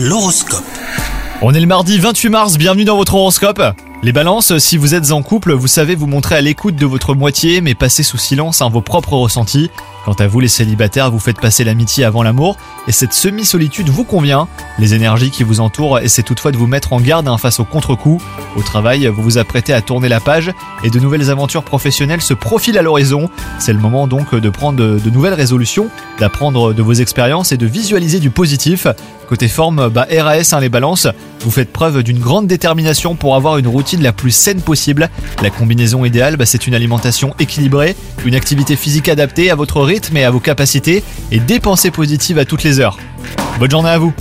L'horoscope. On est le mardi 28 mars, bienvenue dans votre horoscope. Les balances, si vous êtes en couple, vous savez vous montrer à l'écoute de votre moitié, mais passez sous silence hein, vos propres ressentis. Quant à vous les célibataires, vous faites passer l'amitié avant l'amour, et cette semi-solitude vous convient. Les énergies qui vous entourent essaient toutefois de vous mettre en garde hein, face au contre-coup. Au travail, vous vous apprêtez à tourner la page, et de nouvelles aventures professionnelles se profilent à l'horizon. C'est le moment donc de prendre de, de nouvelles résolutions, d'apprendre de vos expériences et de visualiser du positif. Côté forme, bah RAS hein, les balances, vous faites preuve d'une grande détermination pour avoir une routine la plus saine possible. La combinaison idéale, bah, c'est une alimentation équilibrée, une activité physique adaptée à votre rythme et à vos capacités, et des pensées positives à toutes les heures. Bonne journée à vous